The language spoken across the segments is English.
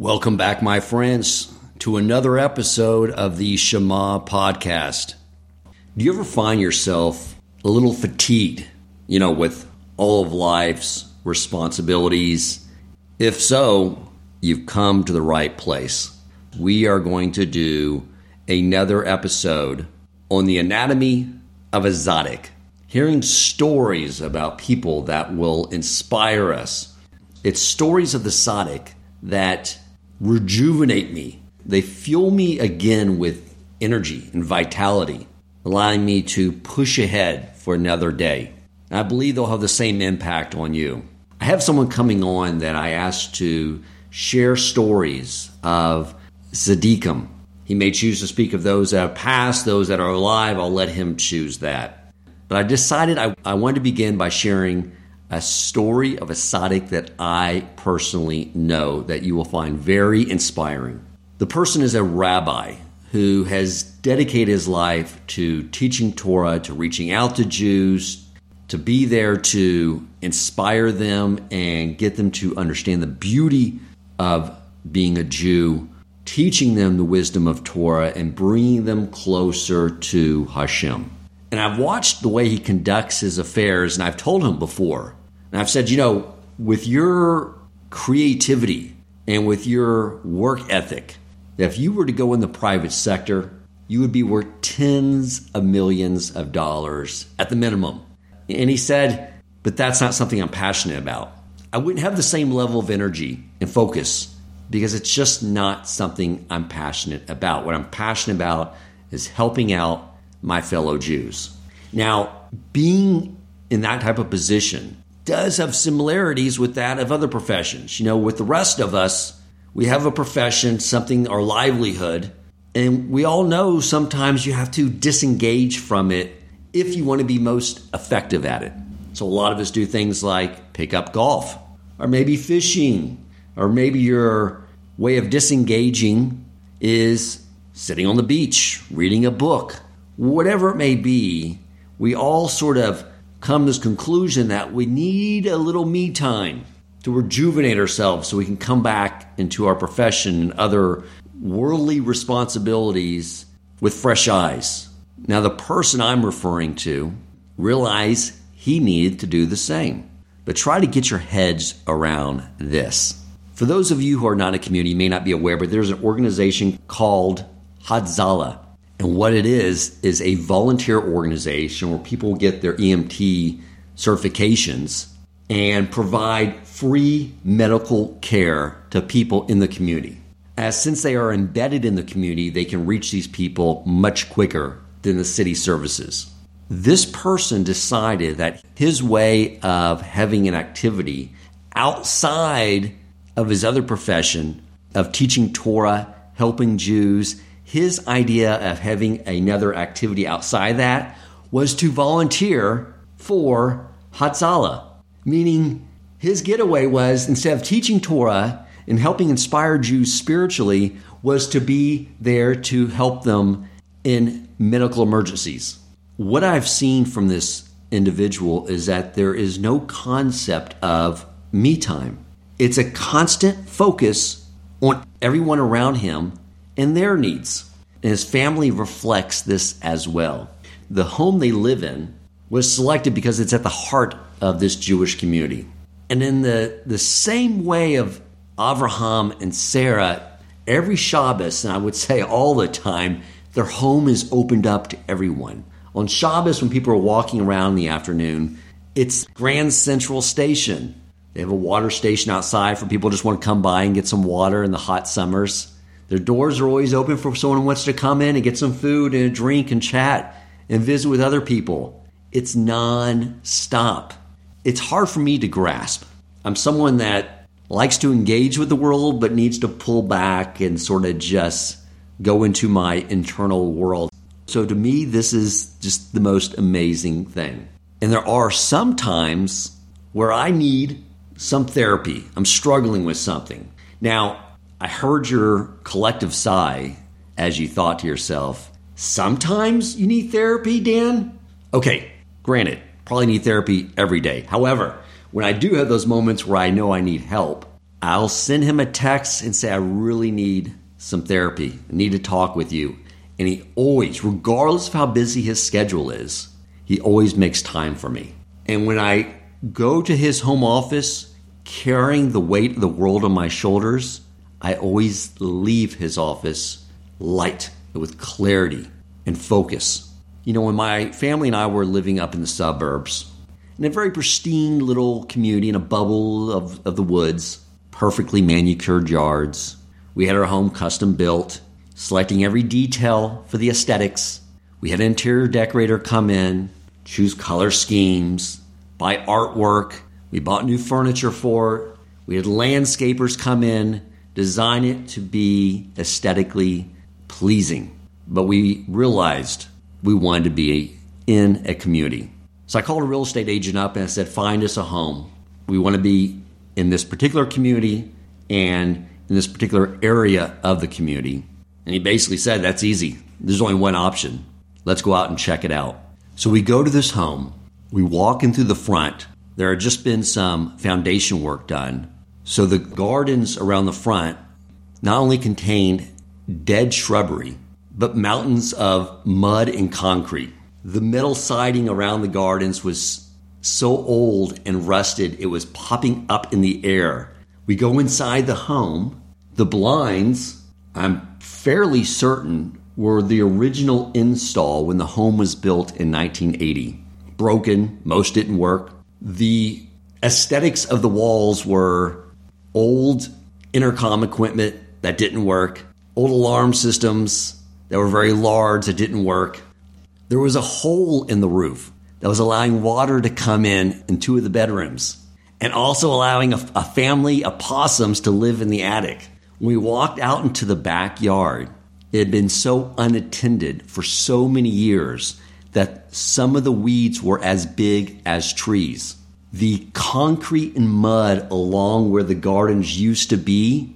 Welcome back, my friends, to another episode of the Shema podcast. Do you ever find yourself a little fatigued, you know, with all of life's responsibilities? If so, you've come to the right place. We are going to do another episode on the anatomy of a tzaddik, hearing stories about people that will inspire us. It's stories of the tzaddik that rejuvenate me. They fuel me again with energy and vitality, allowing me to push ahead for another day. And I believe they'll have the same impact on you. I have someone coming on that I asked to share stories of tzaddikim. He may choose to speak of those that have passed, those that are alive. I'll let him choose that. But I decided I, I wanted to begin by sharing a story of a tzaddik that I personally know that you will find very inspiring. The person is a rabbi who has dedicated his life to teaching Torah, to reaching out to Jews, to be there to inspire them and get them to understand the beauty of being a Jew, teaching them the wisdom of Torah, and bringing them closer to Hashem. And I've watched the way he conducts his affairs, and I've told him before and I've said, you know, with your creativity and with your work ethic, if you were to go in the private sector, you would be worth tens of millions of dollars at the minimum. And he said, but that's not something I'm passionate about. I wouldn't have the same level of energy and focus because it's just not something I'm passionate about. What I'm passionate about is helping out my fellow Jews. Now, being in that type of position does have similarities with that of other professions. You know, with the rest of us, we have a profession, something, our livelihood, and we all know sometimes you have to disengage from it if you want to be most effective at it. So a lot of us do things like pick up golf, or maybe fishing, or maybe your way of disengaging is sitting on the beach, reading a book, whatever it may be. We all sort of come to this conclusion that we need a little me time to rejuvenate ourselves so we can come back into our profession and other worldly responsibilities with fresh eyes. Now, the person I'm referring to realized he needed to do the same. But try to get your heads around this. For those of you who are not a community, may not be aware, but there's an organization called Hatzalah. And what it is, is a volunteer organization where people get their EMT certifications and provide free medical care to people in the community. As since they are embedded in the community, they can reach these people much quicker than the city services. This person decided that his way of having an activity outside of his other profession of teaching Torah, helping Jews, his idea of having another activity outside that was to volunteer for Hatzalah, meaning his getaway was instead of teaching Torah and helping inspire Jews spiritually, was to be there to help them in medical emergencies. What I've seen from this individual is that there is no concept of me time. It's a constant focus on everyone around him and their needs. And his family reflects this as well. The home they live in was selected because it's at the heart of this Jewish community. And in the, the same way of Abraham and Sarah, every Shabbos, and I would say all the time, their home is opened up to everyone. On Shabbos, when people are walking around in the afternoon, it's Grand Central Station. They have a water station outside for people just want to come by and get some water in the hot summers. Their doors are always open for someone who wants to come in and get some food and a drink and chat and visit with other people. It's non stop. It's hard for me to grasp. I'm someone that likes to engage with the world but needs to pull back and sort of just go into my internal world. So to me, this is just the most amazing thing. And there are some times where I need some therapy. I'm struggling with something. Now, I heard your collective sigh as you thought to yourself, sometimes you need therapy, Dan? Okay, granted, probably need therapy every day. However, when I do have those moments where I know I need help, I'll send him a text and say, I really need some therapy. I need to talk with you. And he always, regardless of how busy his schedule is, he always makes time for me. And when I go to his home office carrying the weight of the world on my shoulders, I always leave his office light with clarity and focus. You know, when my family and I were living up in the suburbs, in a very pristine little community in a bubble of, of the woods, perfectly manicured yards, we had our home custom built, selecting every detail for the aesthetics. We had an interior decorator come in, choose color schemes, buy artwork. We bought new furniture for it. We had landscapers come in, design it to be aesthetically pleasing. But we realized we wanted to be in a community. So I called a real estate agent up and I said, Find us a home. We want to be in this particular community and in this particular area of the community. And he basically said, That's easy. There's only one option. Let's go out and check it out. So we go to this home. We walk in through the front. There had just been some foundation work done. So the gardens around the front not only contained dead shrubbery, but mountains of mud and concrete. The metal siding around the gardens was so old and rusted, it was popping up in the air we go inside the home. The blinds, I'm fairly certain, were the original install when the home was built in 1980. Broken, most didn't work. The aesthetics of the walls were old intercom equipment that didn't work, old alarm systems that were very large that didn't work. There was a hole in the roof that was allowing water to come in in two of the bedrooms and also allowing a, a family of possums to live in the attic. When we walked out into the backyard, it had been so unattended for so many years that some of the weeds were as big as trees. The concrete and mud along where the gardens used to be,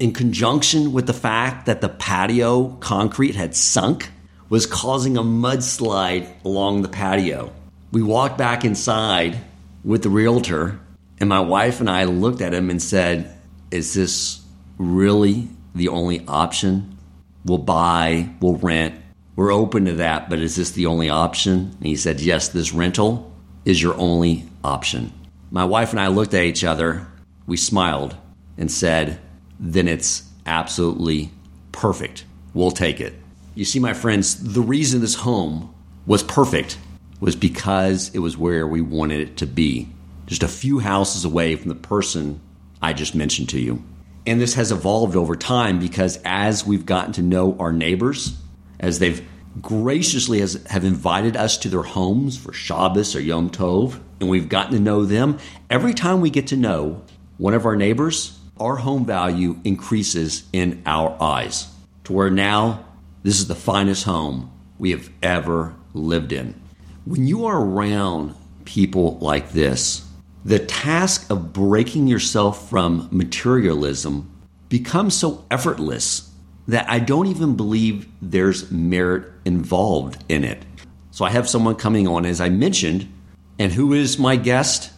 in conjunction with the fact that the patio concrete had sunk, was causing a mudslide along the patio. We walked back inside with the realtor and my wife and I looked at him and said, Is this really the only option? We'll buy, we'll rent. We're open to that, but is this the only option? And he said, Yes, this rental is your only option. My wife and I looked at each other. We smiled and said, Then it's absolutely perfect. We'll take it. You see, my friends, the reason this home was perfect was because it was where we wanted it to be just a few houses away from the person I just mentioned to you. And this has evolved over time because as we've gotten to know our neighbors, as they've graciously has, have invited us to their homes for Shabbos or Yom Tov, and we've gotten to know them, every time we get to know one of our neighbors, our home value increases in our eyes to where now this is the finest home we have ever lived in. When you are around people like this, the task of breaking yourself from materialism becomes so effortless that I don't even believe there's merit involved in it. So I have someone coming on, as I mentioned, and who is my guest?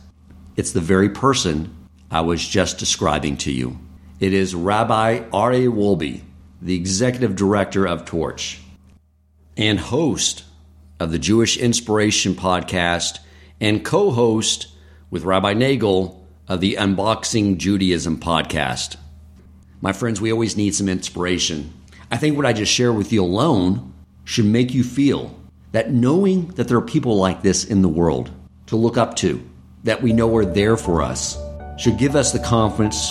It's the very person I was just describing to you. It is Rabbi Aryeh Wolbe, the executive director of Torch and host of the Jewish Inspiration podcast and co host with Rabbi Nagel of the Unboxing Judaism podcast. My friends, we always need some inspiration. I think what I just shared with you alone should make you feel that knowing that there are people like this in the world to look up to, that we know are there for us, should give us the confidence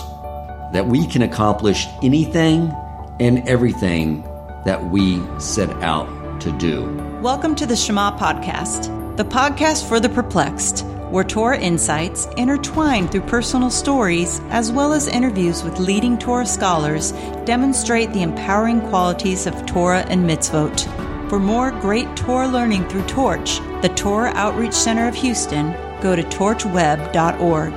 that we can accomplish anything and everything that we set out to do. Welcome to the Shema Podcast, the podcast for the perplexed where Torah insights, intertwined through personal stories as well as interviews with leading Torah scholars, demonstrate the empowering qualities of Torah and mitzvot. For more great Torah learning through Torch, the Torah Outreach Center of Houston, go to torchweb.org.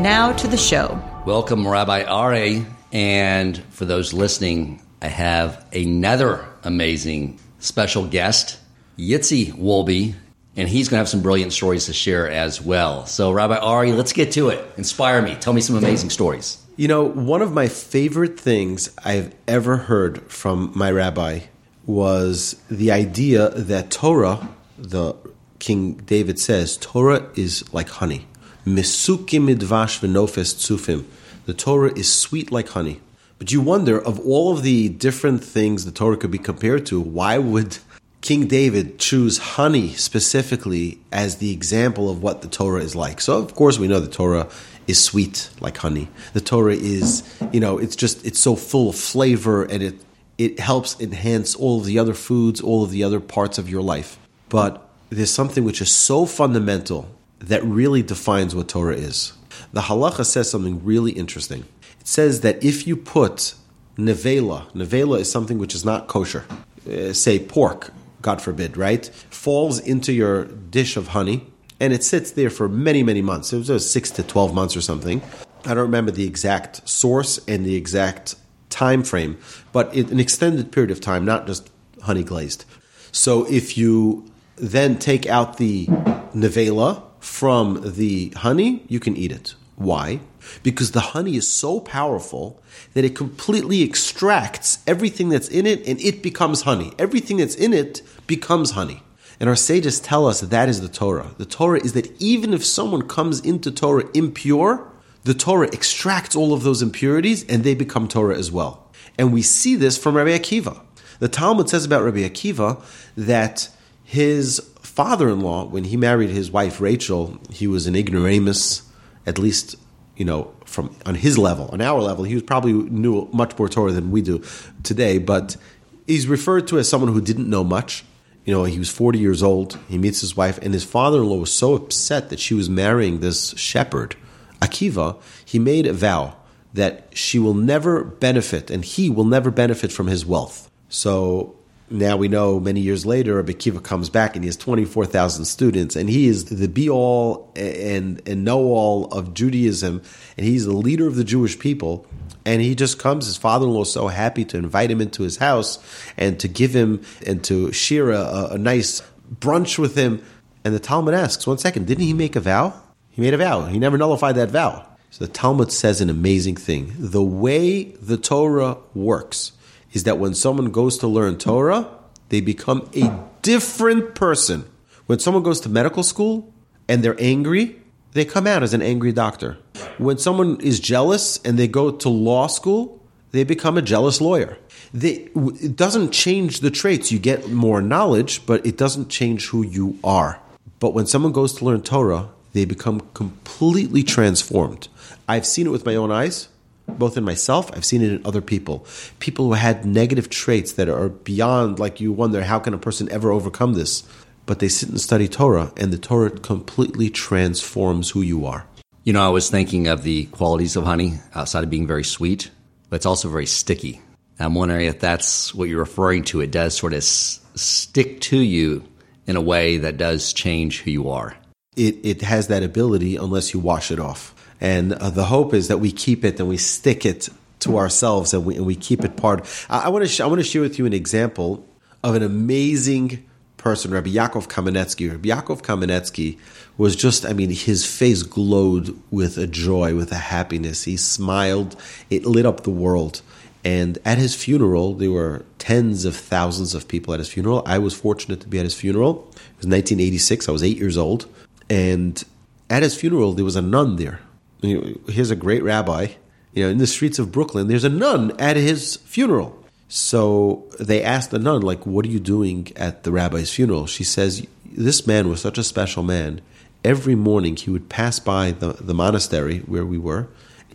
Now to the show. Welcome, Rabbi Aryeh. And for those listening, I have another amazing special guest, Yitzi Wolbe, and he's going to have some brilliant stories to share as well. So, Rabbi Ari, let's get to it. Inspire me. Tell me some amazing stories. You know, one of my favorite things I've ever heard from my rabbi was the idea that Torah, the King David says, Torah is like honey. Misukim midvash v'nofes tsufim. The Torah is sweet like honey. But you wonder, of all of the different things the Torah could be compared to, why would King David choose honey specifically as the example of what the Torah is like? So, of course, we know the Torah is sweet like honey. The Torah is, you know, it's just, it's so full of flavor and it, it helps enhance all of the other foods, all of the other parts of your life. But there's something which is so fundamental that really defines what Torah is. The halacha says something really interesting. It says that if you put nevela, nevela is something which is not kosher, uh, say pork, God forbid, right, falls into your dish of honey and it sits there for many, many months. It was six to 12 months or something. I don't remember the exact source and the exact time frame, but it, an extended period of time, not just honey glazed. So if you then take out the nevela from the honey, you can eat it. Why? Because the honey is so powerful that it completely extracts everything that's in it and it becomes honey. Everything that's in it becomes honey. And our sages tell us that, that is the Torah. The Torah is that even if someone comes into Torah impure, the Torah extracts all of those impurities and they become Torah as well. And we see this from Rabbi Akiva. The Talmud says about Rabbi Akiva that his father in law, when he married his wife Rachel, he was an ignoramus, at least, you know, from on his level. On our level, he was probably knew much more Torah than we do today, but he's referred to as someone who didn't know much. You know, he was 40 years old. He meets his wife, and his father in law was so upset that she was marrying this shepherd, Akiva, he made a vow that she will never benefit and he will never benefit from his wealth. So now we know many years later, Rabbi Akiva comes back and he has 24,000 students and he is the be all and, and know all of Judaism and he's the leader of the Jewish people. And he just comes, his father in law is so happy to invite him into his house and to give him and to share a, a nice brunch with him. And the Talmud asks, one second, didn't he make a vow? He made a vow. He never nullified that vow. So the Talmud says an amazing thing. The way the Torah works is that when someone goes to learn Torah, they become a different person. When someone goes to medical school and they're angry, they come out as an angry doctor. When someone is jealous and they go to law school, they become a jealous lawyer. They, it doesn't change the traits. You get more knowledge, but it doesn't change who you are. But when someone goes to learn Torah, they become completely transformed. I've seen it with my own eyes both in myself, I've seen it in other people. People who had negative traits that are beyond, like you wonder, how can a person ever overcome this? But they sit and study Torah, and the Torah completely transforms who you are. You know, I was thinking of the qualities of honey outside of being very sweet, but it's also very sticky. I'm wondering if that's what you're referring to. It does sort of s- stick to you in a way that does change who you are. It, it has that ability unless you wash it off. And uh, the hope is that we keep it and we stick it to ourselves and we, and we keep it part. I, I want to sh- I want to share with you an example of an amazing person, Rabbi Yaakov Kamenetsky. Rabbi Yaakov Kamenetsky was just, I mean, his face glowed with a joy, with a happiness. He smiled. It lit up the world. And at his funeral, there were tens of thousands of people at his funeral. I was fortunate to be at his funeral. It was 1986. I was eight years old. And at his funeral, there was a nun there here's a great rabbi. You know, in the streets of Brooklyn, there's a nun at his funeral. So they asked the nun, like, what are you doing at the rabbi's funeral? She says, this man was such a special man. Every morning he would pass by the, the monastery where we were.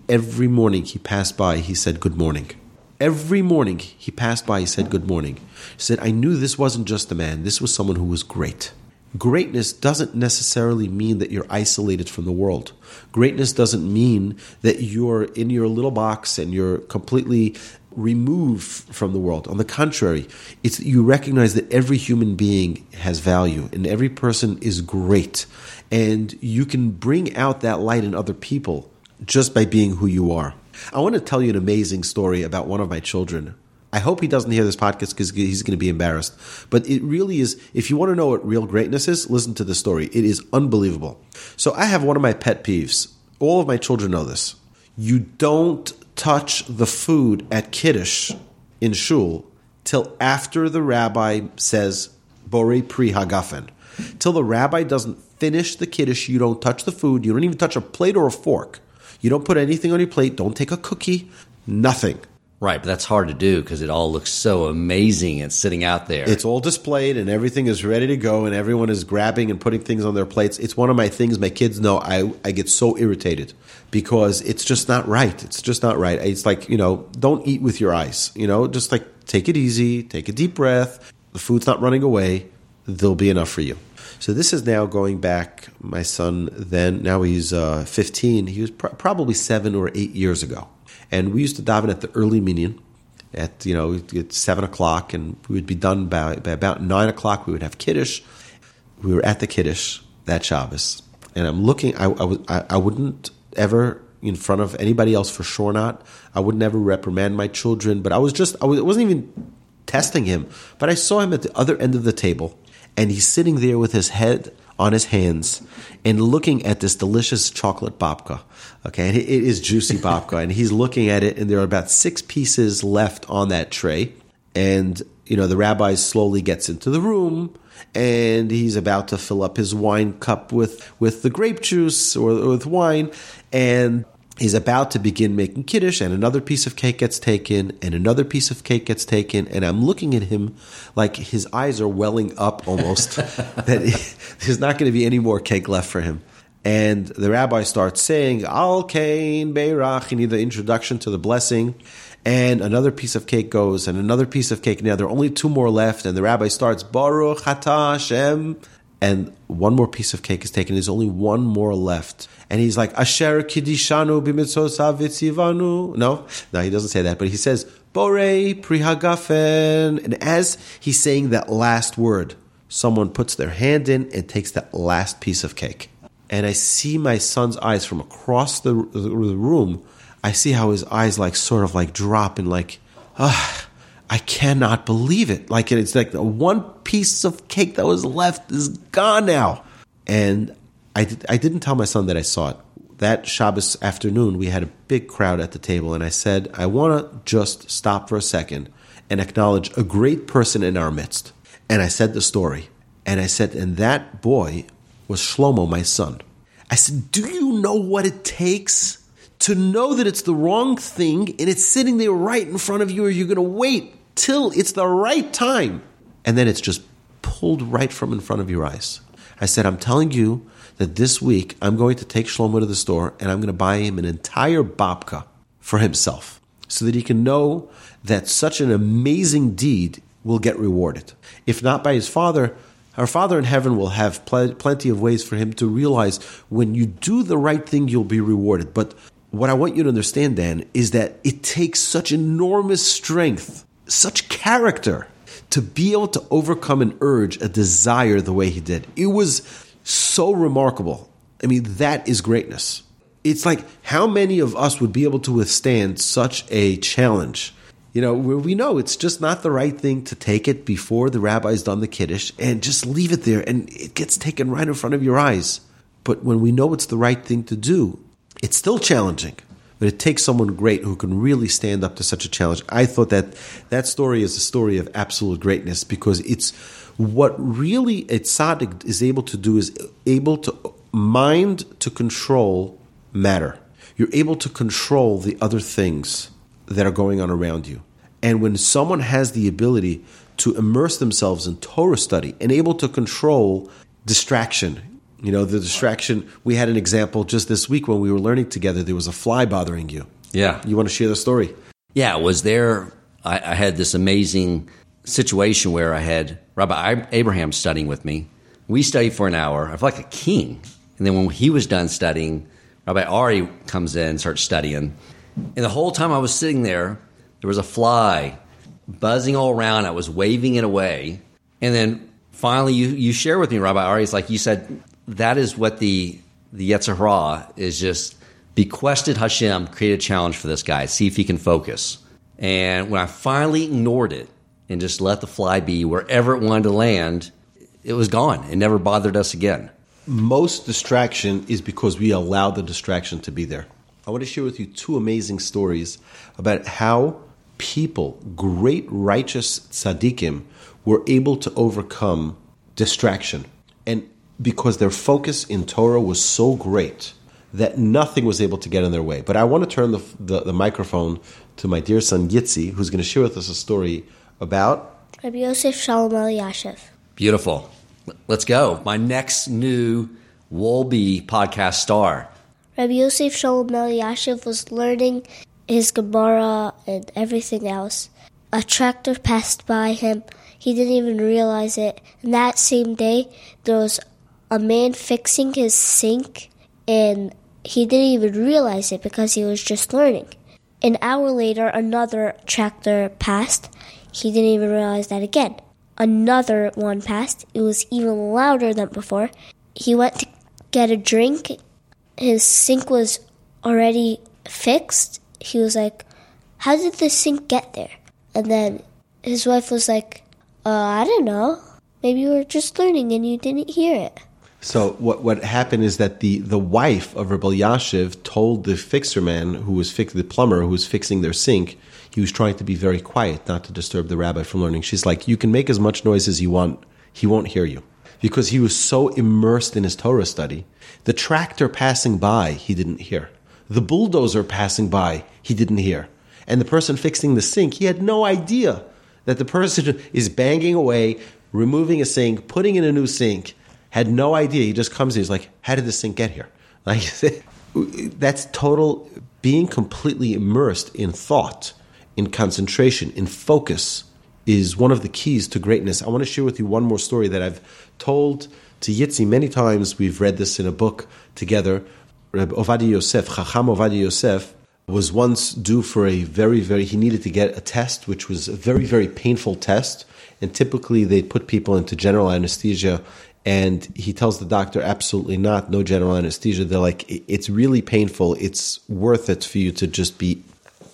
Every morning he passed by, he said, good morning. Every morning he passed by, he said, good morning. She said, I knew this wasn't just a man. This was someone who was great. Greatness doesn't necessarily mean that you're isolated from the world. Greatness doesn't mean that you're in your little box and you're completely removed from the world. On the contrary, it's you recognize that every human being has value and every person is great. And you can bring out that light in other people just by being who you are. I want to tell you an amazing story about one of my children I hope he doesn't hear this podcast because he's going to be embarrassed. But it really is. If you want to know what real greatness is, listen to the story. It is unbelievable. So I have one of my pet peeves. All of my children know this. You don't touch the food at kiddush in shul till after the rabbi says bore pri hagafen. Till the rabbi doesn't finish the kiddush, you don't touch the food. You don't even touch a plate or a fork. You don't put anything on your plate. Don't take a cookie. Nothing. Right, but that's hard to do because it all looks so amazing and sitting out there. It's all displayed and everything is ready to go and everyone is grabbing and putting things on their plates. It's one of my things my kids know I, I get so irritated because it's just not right. It's just not right. It's like, you know, don't eat with your eyes. You know, just like take it easy, take a deep breath. The food's not running away. There'll be enough for you. So this is now going back. My son then now he's uh, 15. He was pr- probably seven or eight years ago, and we used to daven at the early minyan at you know at seven o'clock, and we would be done by, by about nine o'clock. We would have kiddush. We were at the kiddush that Shabbos, and I'm looking. I, I, I wouldn't ever in front of anybody else for sure not. I would never reprimand my children, but I was just I, was, I wasn't even testing him. But I saw him at the other end of the table and he's sitting there with his head on his hands and looking at this delicious chocolate babka. Okay, and it is juicy babka, and he's looking at it, and there are about six pieces left on that tray. And you know, the rabbi slowly gets into the room, and he's about to fill up his wine cup with with the grape juice or, or with wine, and he's about to begin making kiddush and another piece of cake gets taken and another piece of cake gets taken and i'm looking at him like his eyes are welling up almost that there's not going to be any more cake left for him. And the rabbi starts saying al kain beirach you need the introduction to the blessing. And another piece of cake goes and another piece of cake now there are only two more left and the rabbi starts baruch atah hashem and one more piece of cake is taken. There's only one more left. And he's like, Asher kidishanu b'mitzosav vitzivanu. No, no, he doesn't say that, but he says, Bore prihagafen. And as he's saying that last word, someone puts their hand in and takes that last piece of cake. And I see my son's eyes from across the, the room. I see how his eyes like sort of like drop and like, ah. I cannot believe it. Like it's like the one piece of cake that was left is gone now. And I, did, I didn't tell my son that I saw it. That Shabbos afternoon, we had a big crowd at the table, and I said, I want to just stop for a second and acknowledge a great person in our midst. And I said the story. And I said, and that boy was Shlomo, my son. I said, Do you know what it takes to know that it's the wrong thing and it's sitting there right in front of you, or you're going to wait till it's the right time. And then it's just pulled right from in front of your eyes. I said, I'm telling you that this week I'm going to take Shlomo to the store and I'm going to buy him an entire babka for himself so that he can know that such an amazing deed will get rewarded. If not by his father, our Father in heaven will have pl- plenty of ways for him to realize when you do the right thing, you'll be rewarded. But what I want you to understand, Dan, is that it takes such enormous strength such character to be able to overcome an urge, a desire the way he did. It was so remarkable. I mean, that is greatness. It's like how many of us would be able to withstand such a challenge? You know, where we know it's just not the right thing to take it before the rabbi's done the kiddush and just leave it there and it gets taken right in front of your eyes. But when we know it's the right thing to do, it's still challenging. But it takes someone great who can really stand up to such a challenge. I thought that that story is a story of absolute greatness because it's what really a tzaddik is able to do is able to mind to control matter. You're able to control the other things that are going on around you. And when someone has the ability to immerse themselves in Torah study and able to control distraction, you know, the distraction. We had an example just this week when we were learning together. There was a fly bothering you. Yeah. You want to share the story? Yeah. Was there, I, I had this amazing situation where I had Rabbi Abraham studying with me. We studied for an hour. I felt like a king. And then when he was done studying, Rabbi Ari comes in and starts studying. And the whole time I was sitting there, there was a fly buzzing all around. I was waving it away. And then finally, you, you share with me, Rabbi Ari, it's like you said, that is what the the Yetzer Hara is just bequested Hashem, create a challenge for this guy, see if he can focus. And when I finally ignored it and just let the fly be wherever it wanted to land, it was gone. It never bothered us again. Most distraction is because we allow the distraction to be there. I want to share with you two amazing stories about how people, great righteous tzaddikim, were able to overcome distraction. And because their focus in Torah was so great that nothing was able to get in their way. But I want to turn the, the, the microphone to my dear son Yitzi, who's going to share with us a story about Rabbi Yosef Shalom Elyashiv. Beautiful. Let's go. My next new Wolbe podcast star. Rabbi Yosef Shalom Elyashiv was learning his Gemara and everything else. A tractor passed by him. He didn't even realize it. And that same day, there was a man fixing his sink, and he didn't even realize it because he was just learning. An hour later, another tractor passed. He didn't even realize that again. Another one passed. It was even louder than before. He went to get a drink. His sink was already fixed. He was like, How did the sink get there? And then his wife was like, uh, I don't know. Maybe you were just learning and you didn't hear it. So what what happened is that the the wife of Rabbi Elyashiv told the fixer man who was fix the plumber who was fixing their sink, he was trying to be very quiet, not to disturb the rabbi from learning. She's like, you can make as much noise as you want, he won't hear you, because he was so immersed in his Torah study. The tractor passing by, he didn't hear. The bulldozer passing by, he didn't hear. And the person fixing the sink, he had no idea that the person is banging away, removing a sink, putting in a new sink had no idea. He just comes. He's like, "How did this thing get here?" Like that's total being completely immersed in thought, in concentration, in focus is one of the keys to greatness. I want to share with you one more story that I've told to Yitzi many times. We've read this in a book together. Reb Ovadia Yosef, Chacham Ovadia Yosef, was once due for a very, very, he needed to get a test, which was a very, very painful test. And typically they put people into general anesthesia and he tells the doctor, absolutely not, no general anesthesia. They're like, it's really painful. It's worth it for you to just be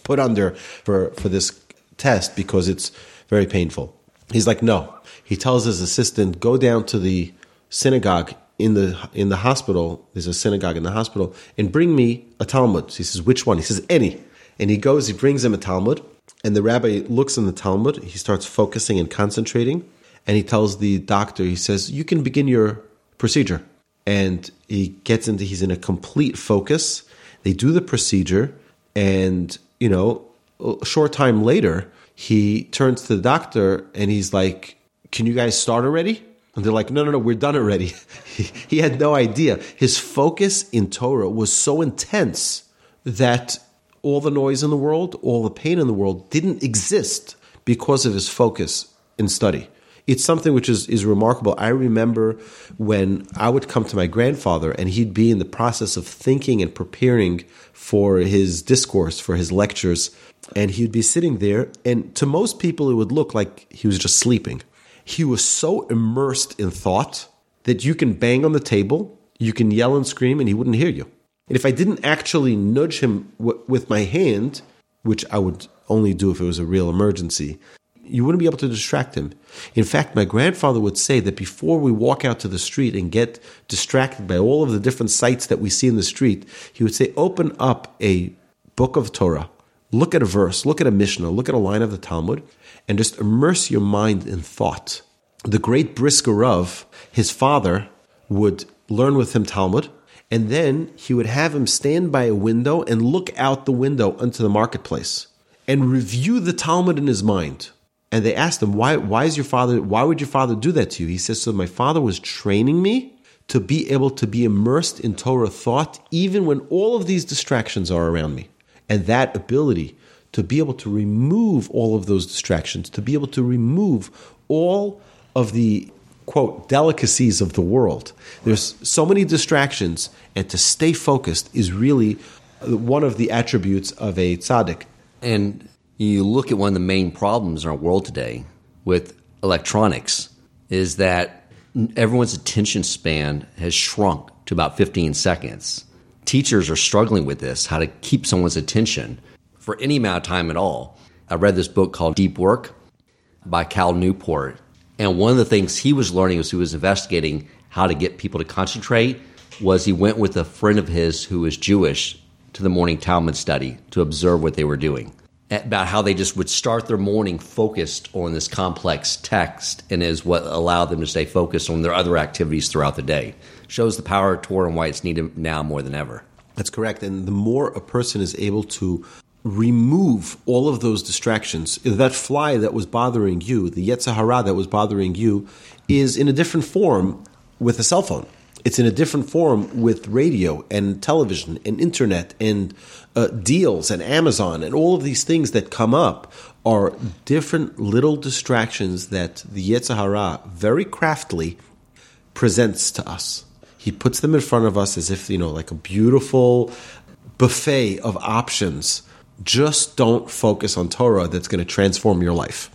put under for, for this test because it's very painful. He's like, no. He tells his assistant, go down to the synagogue in the in the hospital. There's a synagogue in the hospital, and bring me a Talmud. He says, which one? He says, any. And he goes, he brings him a Talmud, and the rabbi looks in the Talmud. He starts focusing and concentrating and he tells the doctor, he says, You can begin your procedure. And he gets into, he's in a complete focus. They do the procedure, and, you know, a short time later, he turns to the doctor and he's like, Can you guys start already? And they're like, No, no, no, we're done already. he had no idea. His focus in Torah was so intense that all the noise in the world, all the pain in the world didn't exist because of his focus in study it's something which is, is remarkable. I remember when I would come to my grandfather and he'd be in the process of thinking and preparing for his discourse, for his lectures, and he'd be sitting there. And to most people, it would look like he was just sleeping. He was so immersed in thought that you can bang on the table, you can yell and scream, and he wouldn't hear you. And if I didn't actually nudge him w- with my hand, which I would only do if it was a real emergency, you wouldn't be able to distract him. In fact, my grandfather would say that before we walk out to the street and get distracted by all of the different sights that we see in the street, he would say, open up a book of Torah, look at a verse, look at a Mishnah, look at a line of the Talmud, and just immerse your mind in thought. The great Brisker Rav, his father, would learn with him Talmud, and then he would have him stand by a window and look out the window into the marketplace and review the Talmud in his mind and they asked him, why, why is your father, why would your father do that to you? He says, so my father was training me to be able to be immersed in Torah thought, even when all of these distractions are around me. And that ability to be able to remove all of those distractions, to be able to remove all of the quote delicacies of the world. There's so many distractions, and to stay focused is really one of the attributes of a tzaddik. And you look at one of the main problems in our world today with electronics is that everyone's attention span has shrunk to about 15 seconds. Teachers are struggling with this, how to keep someone's attention for any amount of time at all. I read this book called Deep Work by Cal Newport. And one of the things he was learning as he was investigating how to get people to concentrate was he went with a friend of his who was Jewish to the morning Talmud study to observe what they were doing. About how they just would start their morning focused on this complex text and is what allowed them to stay focused on their other activities throughout the day. Shows the power of Torah and why it's needed now more than ever. That's correct. And the more a person is able to remove all of those distractions, that fly that was bothering you, the Yetzer Hara that was bothering you, is in a different form with a cell phone. It's in a different form with radio and television and internet and uh, deals and Amazon and all of these things that come up are different little distractions that the Yetzer Hara very craftily presents to us. He puts them in front of us as if, you know, like a beautiful buffet of options. Just don't focus on Torah that's going to transform your life.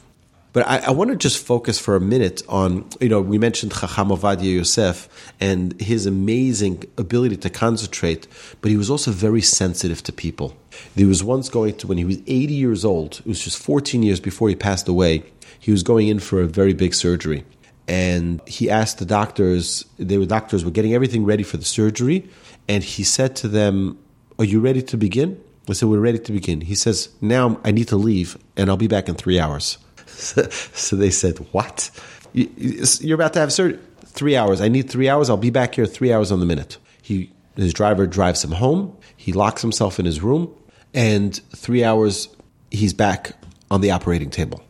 But I, I, want to just focus for a minute on, you know, we mentioned Chacham Ovadia Yosef and his amazing ability to concentrate, but he was also very sensitive to people. He was once going to, when he was 80 years old, it was just 14 years before he passed away, he was going in for a very big surgery. And he asked the doctors, they were doctors were getting everything ready for the surgery, and he said to them, Are you ready to begin? I said, We're ready to begin. He says, Now I need to leave, and I'll be back in three hours. so they said, What? You're about to have surgery? Three hours. I need three hours. I'll be back here three hours on the minute. He, his driver drives him home. He locks himself in his room. And three hours, he's back on the operating table.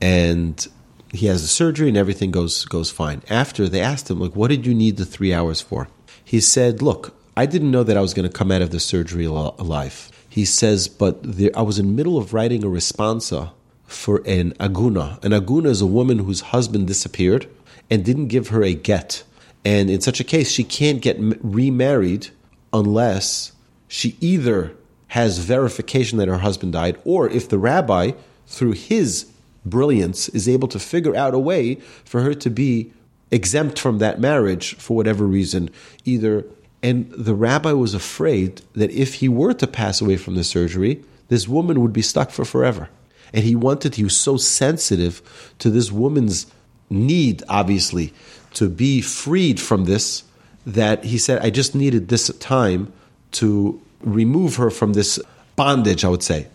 And he has the surgery and everything goes, goes fine. After they asked him, like, what did you need the three hours for? He said, look, I didn't know that I was going to come out of the surgery alive. He says, but I was in the middle of writing a responsa for an aguna. An aguna is a woman whose husband disappeared and didn't give her a get. And in such a case, she can't get remarried unless she either has verification that her husband died, or if the rabbi, through his brilliance, is able to figure out a way for her to be exempt from that marriage for whatever reason, either. And the rabbi was afraid that if he were to pass away from the surgery, this woman would be stuck for forever. And he wanted, he was so sensitive to this woman's need, obviously, to be freed from this, that he said, I just needed this time to remove her from this bondage, I would say.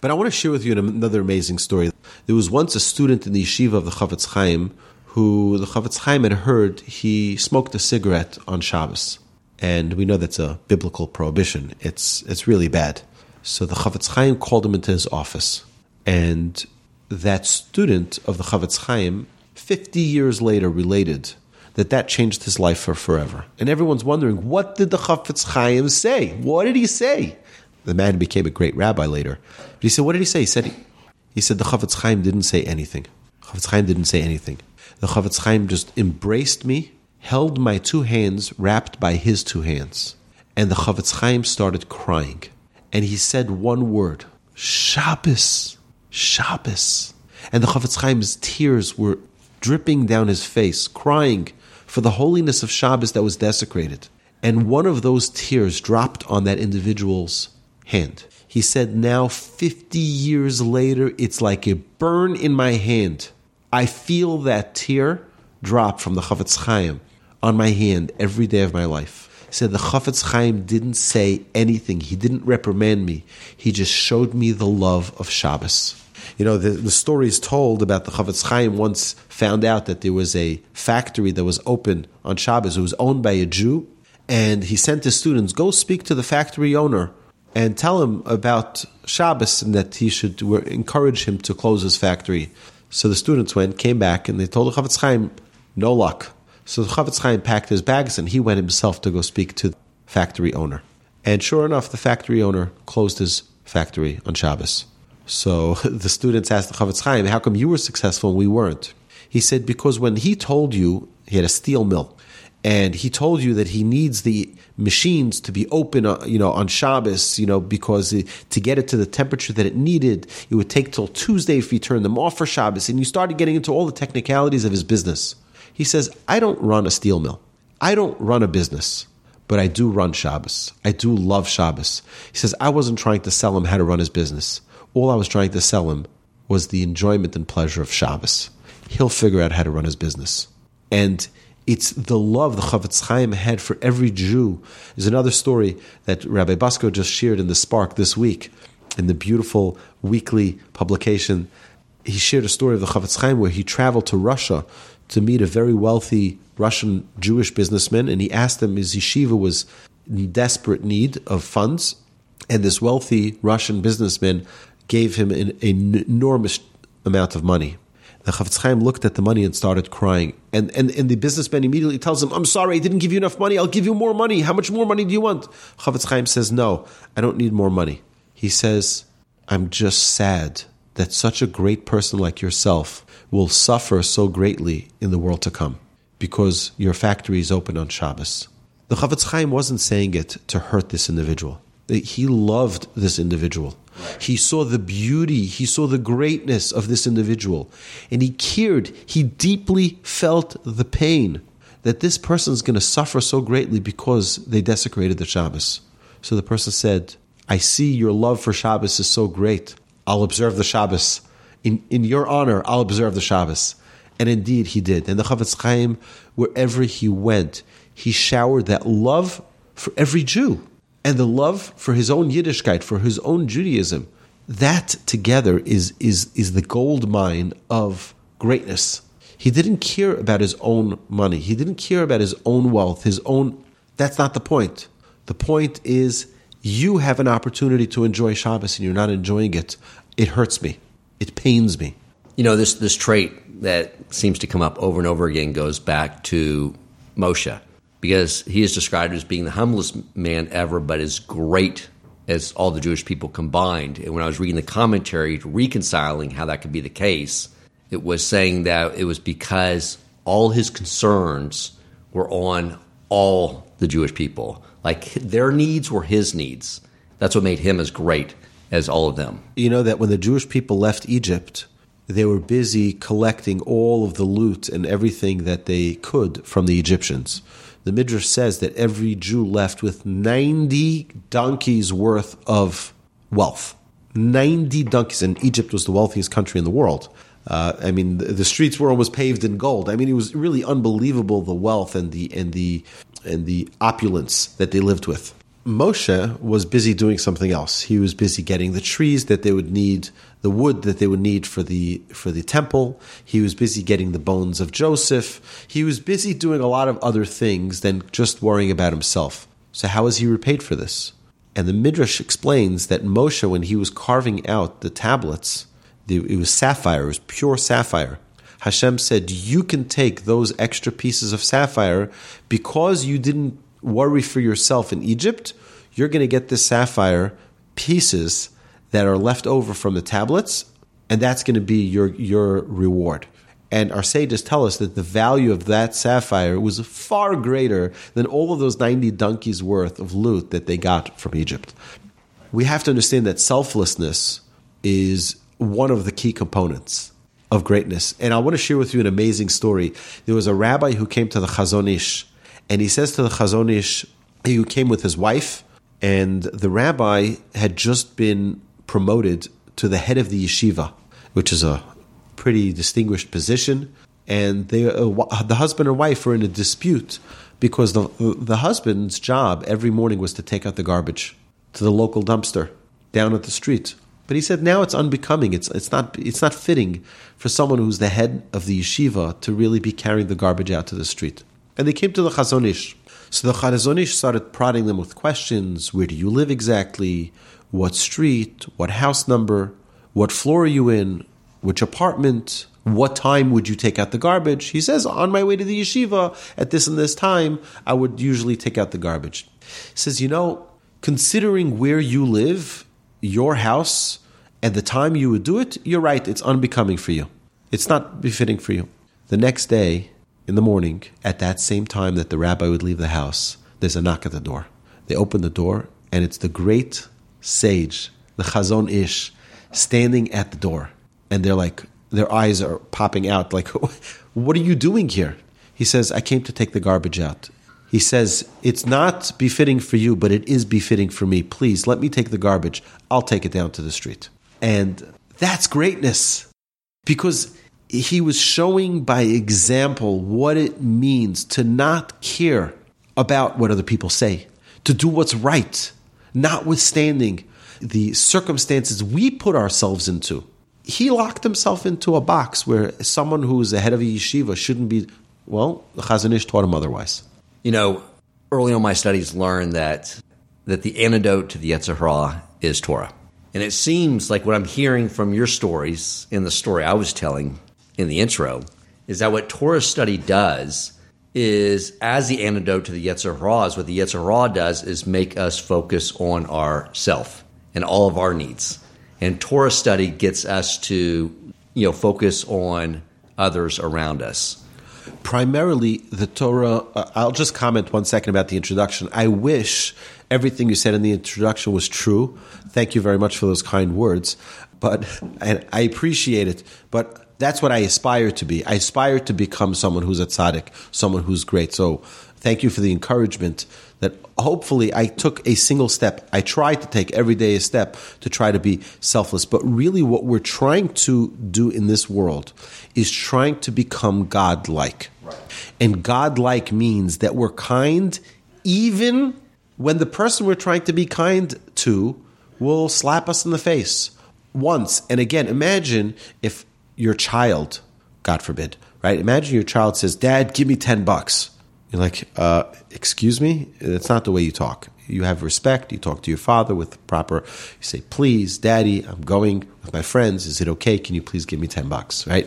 But I want to share with you another amazing story. There was once a student in the yeshiva of the Chofetz Chaim who the Chofetz Chaim had heard he smoked a cigarette on Shabbos. And we know that's a biblical prohibition. It's, it's really bad. So the Chofetz Chaim called him into his office. And that student of the Chofetz Chaim, 50 years later, related that that changed his life for forever. And everyone's wondering, what did the Chofetz Chaim say? What did he say? The man became a great rabbi later. But he said, what did he say? He said, he said the Chofetz Chaim didn't say anything. Chofetz Chaim didn't say anything. The Chofetz Chaim just embraced me, held my two hands wrapped by his two hands. And the Chofetz Chaim started crying. And he said one word, Shabbos. Shabbos. And the Chofetz Chaim's tears were dripping down his face, crying for the holiness of Shabbos that was desecrated. And one of those tears dropped on that individual's hand. He said, Now, 50 years later, it's like a burn in my hand. I feel that tear drop from the Chofetz Chaim on my hand every day of my life. Said the Chofetz Chaim didn't say anything. He didn't reprimand me. He just showed me the love of Shabbos. You know, the, the story is told about the Chofetz Chaim once found out that there was a factory that was open on Shabbos. It was owned by a Jew, and he sent his students, go speak to the factory owner and tell him about Shabbos and that he should encourage him to close his factory. So the students went, came back, and they told the Chofetz Chaim, no luck. So the Chofetz Chaim packed his bags and he went himself to go speak to the factory owner. And sure enough, the factory owner closed his factory on Shabbos. So the students asked the Chofetz Chaim, how come you were successful and we weren't? He said, because when he told you, he had a steel mill, and he told you that he needs the machines to be open, uh, you know, on Shabbos, you know, because it, to get it to the temperature that it needed, it would take till Tuesday if you turned them off for Shabbos, and you started getting into all the technicalities of his business. He says, I don't run a steel mill. I don't run a business, but I do run Shabbos. I do love Shabbos. He says, I wasn't trying to sell him how to run his business. All I was trying to sell him was the enjoyment and pleasure of Shabbos. He'll figure out how to run his business. And it's the love the Chofetz Chaim had for every Jew. Is another story that Rabbi Basco just shared in the Spark this week, in the beautiful weekly publication. He shared a story of the Chofetz Chaim where he traveled to Russia to meet a very wealthy Russian Jewish businessman, and he asked him his yeshiva was in desperate need of funds, and this wealthy Russian businessman gave him an, an enormous amount of money. The Chofetz Chaim looked at the money and started crying. And, and, and the businessman immediately tells him, I'm sorry, I didn't give you enough money. I'll give you more money. How much more money do you want? Chofetz Chaim says, No, I don't need more money. He says, I'm just sad that such a great person like yourself will suffer so greatly in the world to come because your factory is open on Shabbos. The Chofetz Chaim wasn't saying it to hurt this individual. He loved this individual. He saw the beauty, he saw the greatness of this individual, and he cared, he deeply felt the pain that this person is going to suffer so greatly because they desecrated the Shabbos. So the person said, I see your love for Shabbos is so great. I'll observe the Shabbos. In, in your honor, I'll observe the Shabbos. And indeed, he did. And the Chofetz Chaim, wherever he went, he showered that love for every Jew and the love for his own Yiddishkeit, for his own Judaism. That together is, is, is the gold mine of greatness. He didn't care about his own money. He didn't care about his own wealth, his own. That's not the point. The point is you have an opportunity to enjoy Shabbos and you're not enjoying it. It hurts me. It pains me. You know, this, this trait that seems to come up over and over again goes back to Moshe because he is described as being the humblest man ever, but as great as all the Jewish people combined. And when I was reading the commentary, reconciling how that could be the case, it was saying that it was because all his concerns were on all the Jewish people. Like their needs were his needs. That's what made him as great as all of them. You know that when the Jewish people left Egypt, they were busy collecting all of the loot and everything that they could from the Egyptians the Midrash says that every Jew left with 90 donkeys worth of wealth. 90 donkeys. And Egypt was the wealthiest country in the world. Uh, I mean, the, the, streets were almost paved in gold. I mean, it was really unbelievable the wealth and the and the and the opulence that they lived with. Moshe was busy doing something else. He was busy getting the trees that they would need, the wood that they would need for the for the temple. He was busy getting the bones of Joseph. He was busy doing a lot of other things than just worrying about himself. So how was he repaid for this? And the Midrash explains that Moshe, when he was carving out the tablets, it was sapphire, it was pure sapphire. Hashem said, You can take those extra pieces of sapphire because you didn't worry for yourself in Egypt, you're going to get the sapphire pieces that are left over from the tablets, and that's going to be your, your reward. And our sages tell us that the value of that sapphire was far greater than all of those 90 donkeys worth of loot that they got from Egypt. We have to understand that selflessness is one of the key components of greatness. And I want to share with you an amazing story. There was a rabbi who came to the Chazon Ish and he says to the Chazon Ish, he came with his wife, and the rabbi had just been promoted to the head of the yeshiva, which is a pretty distinguished position. And they, uh, the husband and wife were in a dispute because the, the husband's job every morning was to take out the garbage to the local dumpster down at the street. But he said now it's unbecoming. It's it's not it's not fitting for someone who's the head of the yeshiva to really be carrying the garbage out to the street. And they came to the Chazon Ish. So the Chazon Ish started prodding them with questions Where do you live exactly? What street? What house number? What floor are you in? Which apartment? What time would you take out the garbage? He says, On my way to the yeshiva at this and this time, I would usually take out the garbage. He says, You know, considering where you live, your house, and the time you would do it, you're right, it's unbecoming for you. It's not befitting for you. The next day, in the morning, at that same time that the rabbi would leave the house, there's a knock at the door. They open the door, and it's the great sage, the Chazon Ish, standing at the door. And they're like, their eyes are popping out, like, what are you doing here? He says, I came to take the garbage out. He says, It's not befitting for you, but it is befitting for me. Please let me take the garbage. I'll take it down to the street. And that's greatness because he was showing by example what it means to not care about what other people say, to do what's right, notwithstanding the circumstances we put ourselves into. He locked himself into a box where someone who is the head of a yeshiva shouldn't be, well, the Chazon Ish taught him otherwise. You know, early on my studies learned that that the antidote to the Yetzer Hara is Torah. And it seems like what I'm hearing from your stories in the story I was telling in the intro is that what Torah study does is as the antidote to the Yetzer is what the Yetzer does is make us focus on our self and all of our needs. And Torah study gets us to, you know, focus on others around us. Primarily, the Torah. Uh, I'll just comment one second about the introduction. I wish everything you said in the introduction was true. Thank you very much for those kind words. But and I appreciate it. But that's what I aspire to be. I aspire to become someone who's a tzaddik, someone who's great. So thank you for the encouragement that hopefully I took a single step. I try to take every day a step to try to be selfless. But really, what we're trying to do in this world is trying to become God-like. Right. And God-like means that we're kind even when the person we're trying to be kind to will slap us in the face once. And again, imagine if your child, God forbid, right? Imagine your child says, Dad, give me 10 bucks. You're like, uh, excuse me? That's not the way you talk. You have respect. You talk to your father with proper, you say, please, daddy, I'm going with my friends. Is it okay? Can you please give me 10 bucks, right?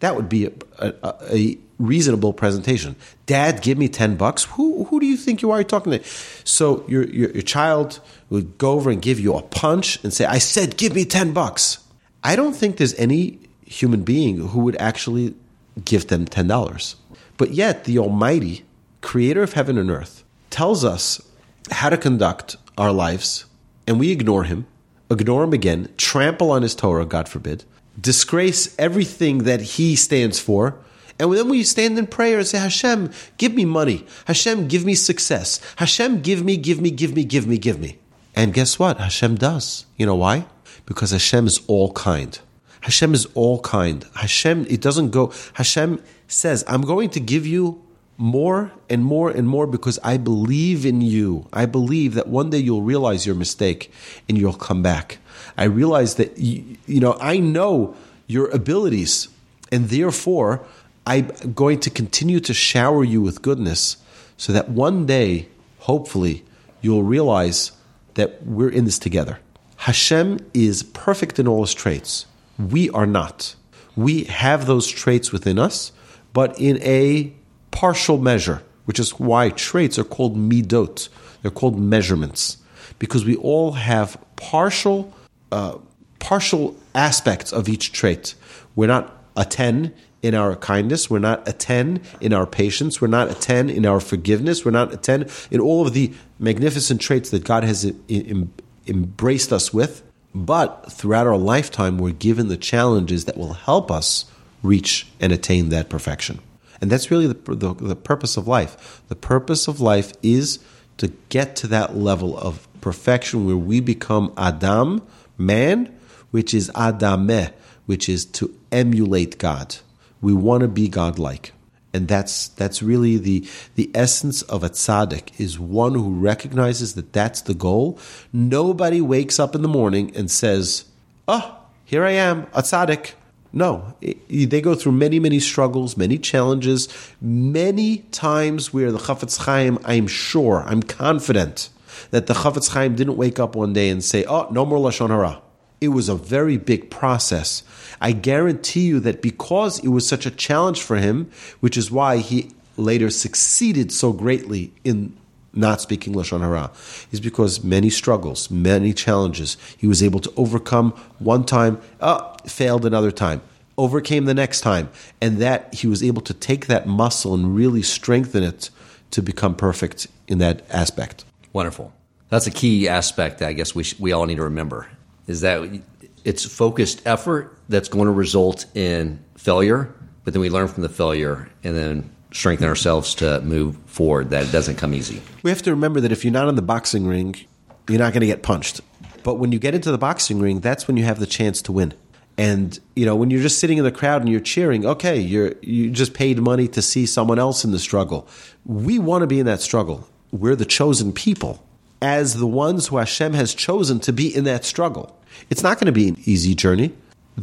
That would be a, a, a reasonable presentation. Dad, give me 10 bucks. Who, who do you think you are talking to? So your, your, your child would go over and give you a punch and say, I said, give me 10 bucks. I don't think there's any human being who would actually give them $10. But yet, the Almighty, creator of heaven and earth, tells us how to conduct our lives, and we ignore him, ignore him again, trample on his Torah, God forbid, disgrace everything that he stands for. And then we stand in prayer and say, Hashem, give me money. Hashem, give me success. Hashem, give me, give me, give me, give me, give me. And guess what? Hashem does. You know why? Because Hashem is all kind. Hashem is all kind. Hashem, it doesn't go. Hashem says, I'm going to give you more and more and more because I believe in you. I believe that one day you'll realize your mistake and you'll come back. I realize that, you, you know, I know your abilities and therefore I'm going to continue to shower you with goodness so that one day, hopefully, you'll realize that we're in this together. Hashem is perfect in all his traits. We are not. We have those traits within us, but in a partial measure, which is why traits are called midot. They're called measurements because we all have partial, uh, partial aspects of each trait. We're not a 10 in our kindness. We're not a 10 in our patience. We're not a 10 in our forgiveness. We're not a 10 in all of the magnificent traits that God has embraced us with. But throughout our lifetime, we're given the challenges that will help us reach and attain that perfection. And that's really the, the, the, purpose of life. The purpose of life is to get to that level of perfection where we become Adam, man, which is Adameh, which is to emulate God. We want to be God-like and that's that's really the the essence of a tzaddik is one who recognizes that that's the goal. Nobody wakes up in the morning and says, "Oh, here I am, a tzaddik." No, they go through many, many struggles, many challenges, many times where the Chafetz Chaim, I'm sure, I'm confident that the Chafetz Chaim didn't wake up one day and say, "Oh, no more lashon hara." It was a very big process. I guarantee you that because it was such a challenge for him, which is why he later succeeded so greatly in not speaking Lashon Hara, is because many struggles, many challenges, he was able to overcome one time, uh, failed another time, overcame the next time, and that he was able to take that muscle and really strengthen it to become perfect in that aspect. Wonderful. That's a key aspect that I guess we, sh- we all need to remember is that it's focused effort that's going to result in failure, but then we learn from the failure and then strengthen ourselves to move forward. That it doesn't come easy. We have to remember that if you're not in the boxing ring, you're not going to get punched. But when you get into the boxing ring, that's when you have the chance to win. And you know, when you're just sitting in the crowd and you're cheering, okay, you're you just paid money to see someone else in the struggle. We want to be in that struggle. We're the chosen people as the ones who Hashem has chosen to be in that struggle. It's not going to be an easy journey.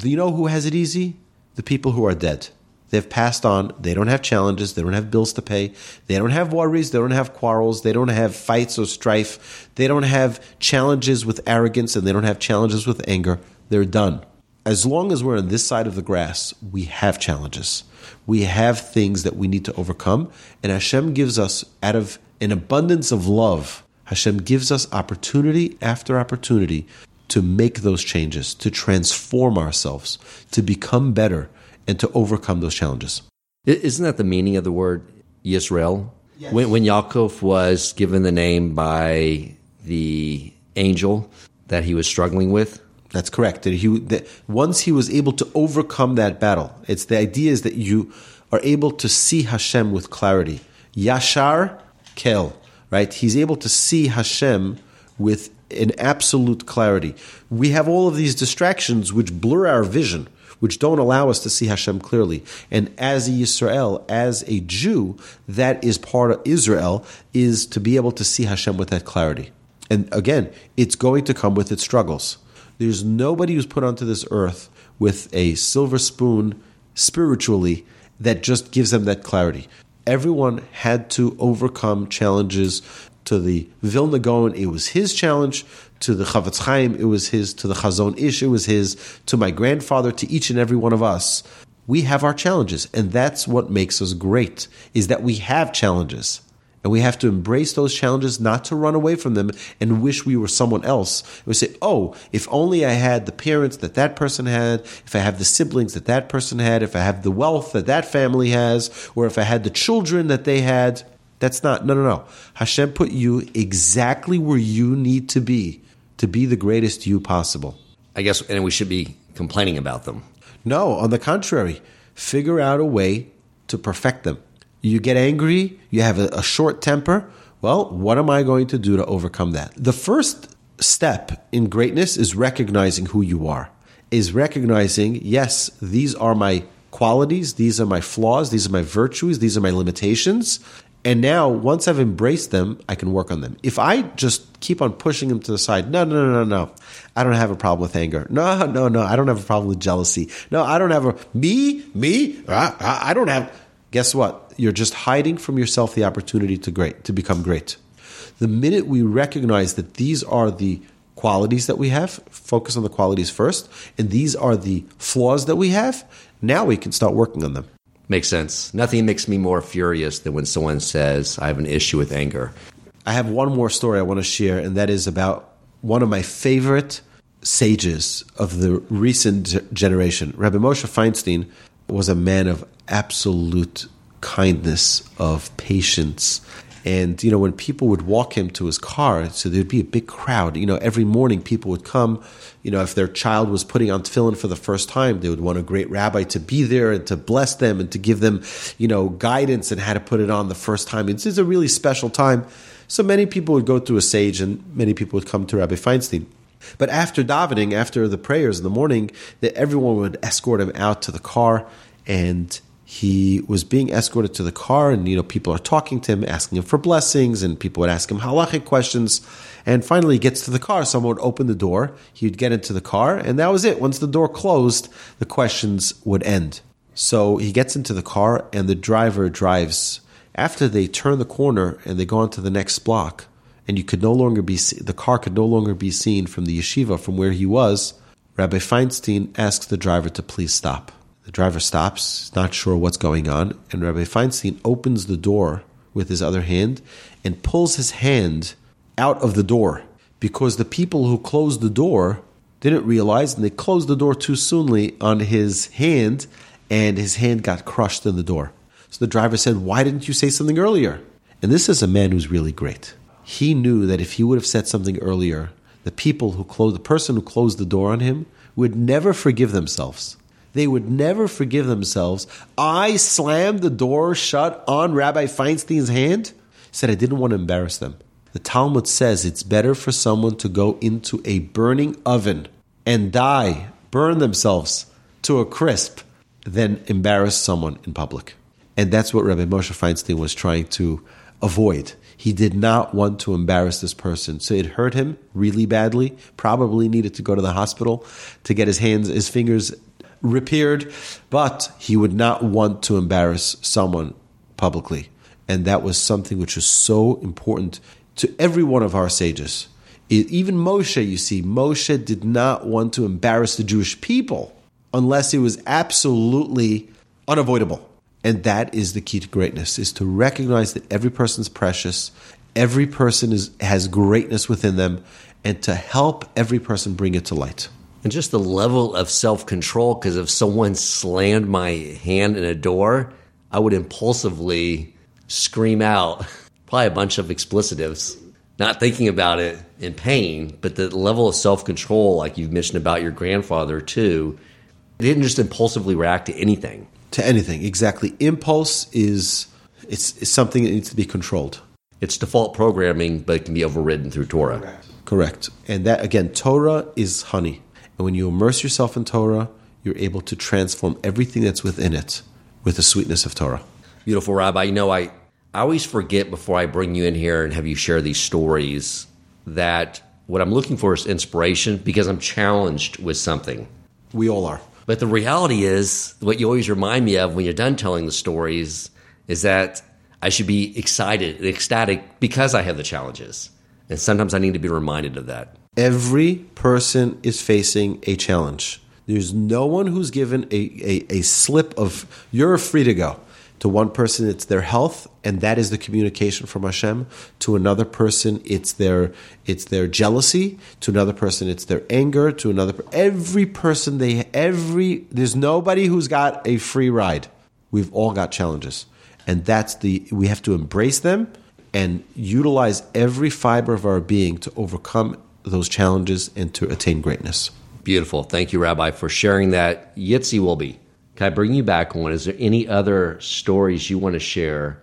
You know who has it easy? The people who are dead. They've passed on. They don't have challenges. They don't have bills to pay. They don't have worries. They don't have quarrels. They don't have fights or strife. They don't have challenges with arrogance and they don't have challenges with anger. They're done. As long as we're on this side of the grass, we have challenges. We have things that we need to overcome. And Hashem gives us, out of an abundance of love, Hashem gives us opportunity after opportunity to make those changes, to transform ourselves, to become better, and to overcome those challenges. Isn't that the meaning of the word Yisrael? Yes. When, when Yaakov was given the name by the angel that he was struggling with? That's correct. That he, that once he was able to overcome that battle, it's the idea is that you are able to see Hashem with clarity. Yashar Kel, right? He's able to see Hashem with an absolute clarity. We have all of these distractions which blur our vision, which don't allow us to see Hashem clearly. And as a Yisrael, as a Jew, that is part of Israel, is to be able to see Hashem with that clarity. And again, it's going to come with its struggles. There's nobody who's put onto this earth with a silver spoon spiritually that just gives them that clarity. Everyone had to overcome challenges to the Vilna Gaon, it was his challenge. To the Chafetz Chaim, it was his. To the Chazon Ish, it was his. To my grandfather, to each and every one of us, we have our challenges, and that's what makes us great. Is that we have challenges. And we have to embrace those challenges, not to run away from them and wish we were someone else. We say, oh, if only I had the parents that that person had, if I have the siblings that that person had, if I have the wealth that that family has, or if I had the children that they had. That's not, no, no, no. Hashem put you exactly where you need to be to be the greatest you possible. I guess, and we should be complaining about them. No, on the contrary, figure out a way to perfect them. You get angry, you have a, a short temper. Well, what am I going to do to overcome that? The first step in greatness is recognizing who you are, is recognizing, yes, these are my qualities, these are my flaws, these are my virtues, these are my limitations, and now, once I've embraced them, I can work on them. If I just keep on pushing them to the side, no, no, no, no, no. I don't have a problem with anger. No, no, no. I don't have a problem with jealousy. No, I don't have a me, me. Uh, I, I don't have. Guess what? You're just hiding from yourself the opportunity to great to become great. The minute we recognize that these are the qualities that we have, focus on the qualities first, and these are the flaws that we have. Now we can start working on them. Makes sense. Nothing makes me more furious than when someone says, I have an issue with anger. I have one more story I want to share, and that is about one of my favorite sages of the recent generation. Rabbi Moshe Feinstein was a man of absolute kindness, of patience, and you know, when people would walk him to his car, so there'd be a big crowd. You know, every morning people would come. You know, if their child was putting on tefillin for the first time, they would want a great rabbi to be there and to bless them and to give them, you know, guidance and how to put it on the first time. It's, it's a really special time. So many people would go to a sage, and many people would come to Rabbi Feinstein. But after davening, after the prayers in the morning, that everyone would escort him out to the car and he was being escorted to the car and you know people are talking to him asking him for blessings and people would ask him halachic questions. And finally he gets to the car. Someone would open the door. He would get into the car and that was it. Once the door closed the questions would end. So he gets into the car and the driver drives. After they turn the corner and they go on to the next block and you could no longer be the car could no longer be seen from the yeshiva from where he was rabbi feinstein asks the driver to please stop the driver stops, not sure what's going on, and Rabbi Feinstein opens the door with his other hand and pulls his hand out of the door because the people who closed the door didn't realize and they closed the door too soonly on his hand and his hand got crushed in the door. So the driver said, Why didn't you say something earlier? And this is a man who's really great. He knew that if he would have said something earlier, the people who closed, the person who closed the door on him would never forgive themselves they would never forgive themselves. I slammed the door shut on Rabbi Feinstein's hand. He said, I didn't want to embarrass them. The Talmud says it's better for someone to go into a burning oven and die, burn themselves to a crisp, than embarrass someone in public. And that's what Rabbi Moshe Feinstein was trying to avoid. He did not want to embarrass this person. So it hurt him really badly, probably needed to go to the hospital to get his hands, his fingers repaired, but he would not want to embarrass someone publicly. And that was something which was so important to every one of our sages. Even Moshe, you see, Moshe did not want to embarrass the Jewish people unless it was absolutely unavoidable. And that is the key to greatness, is to recognize that every person's precious, every person is, has greatness within them, and to help every person bring it to light. And just the level of self control, because if someone slammed my hand in a door, I would impulsively scream out probably a bunch of explicitives, not thinking about it in pain, but the level of self control, like you've mentioned about your grandfather too, didn't just impulsively react to anything. To anything, exactly. Impulse is it's, it's something that needs to be controlled. It's default programming, but it can be overridden through Torah. Correct. Correct. And that again, Torah is honey. And when you immerse yourself in Torah, you're able to transform everything that's within it with the sweetness of Torah. Beautiful, Rabbi. You know, I, I always forget before I bring you in here and have you share these stories that what I'm looking for is inspiration because I'm challenged with something. We all are. But the reality is, what you always remind me of when you're done telling the stories is that I should be excited and ecstatic because I have the challenges. And sometimes I need to be reminded of that. Every person is facing a challenge. There's no one who's given a, a, a slip of, you're free to go. To one person, it's their health, and that is the communication from Hashem. To another person, it's their it's their jealousy. To another person, it's their anger. To another, every person they every there's nobody who's got a free ride. We've all got challenges, and that's the we have to embrace them and utilize every fiber of our being to overcome those challenges and to attain greatness. Beautiful. Thank you, Rabbi, for sharing that. Yitzi will be. Can I bring you back on? Is there any other stories you want to share?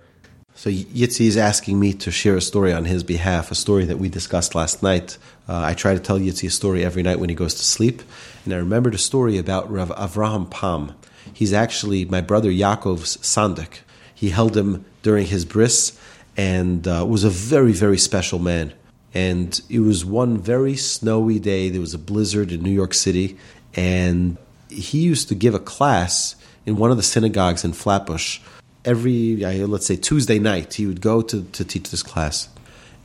So Yitzi is asking me to share a story on his behalf, a story that we discussed last night. Uh, I try to tell Yitzi a story every night when he goes to sleep, and I remembered a story about Rav Avraham Pam. He's actually my brother Yaakov's sandik. He held him during his bris, and uh, was a very very special man. And it was one very snowy day. There was a blizzard in New York City, and he used to give a class in one of the synagogues in Flatbush every, let's say, Tuesday night. He would go to, to teach this class.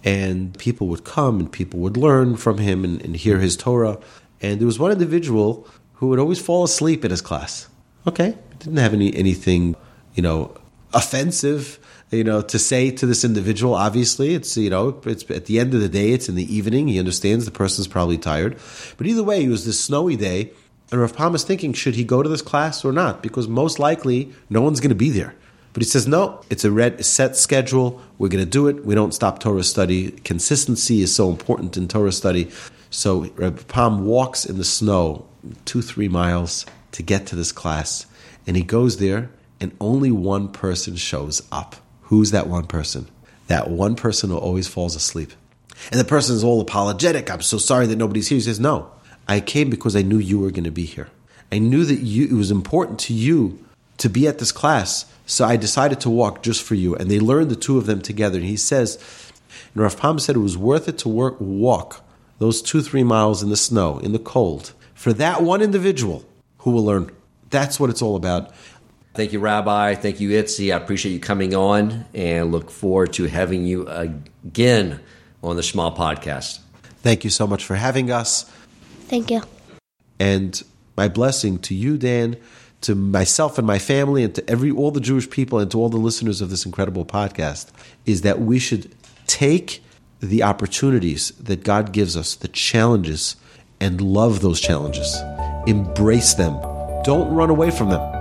And people would come and people would learn from him and, and hear his Torah. And there was one individual who would always fall asleep in his class. Okay, didn't have any anything, you know, offensive, you know, to say to this individual. Obviously, it's you know, it's at the end of the day, it's in the evening. He understands the person's probably tired, but either way, it was this snowy day, and Rav Pam is thinking, should he go to this class or not? Because most likely, no one's going to be there. But he says, no, it's a red, set schedule. We're going to do it. We don't stop Torah study. Consistency is so important in Torah study. So Rav Pam walks in the snow two, three miles to get to this class. And he goes there, and only one person shows up. Who's that one person? That one person who always falls asleep. And the person is all apologetic. I'm so sorry that nobody's here. He says, no, I came because I knew you were going to be here. I knew that you, it was important to you to be at this class, so I decided to walk just for you. And they learned the two of them together. And he says, and Rav said it was worth it to work, walk those two, three miles in the snow, in the cold, for that one individual who will learn. That's what it's all about. Thank you, Rabbi. Thank you, Yitzi. I appreciate you coming on and look forward to having you again on the Shema podcast. Thank you so much for having us. Thank you. And my blessing to you, Dan, to myself and my family, and to every all the Jewish people, and to all the listeners of this incredible podcast, is that we should take the opportunities that God gives us, the challenges, and love those challenges. Embrace them. Don't run away from them.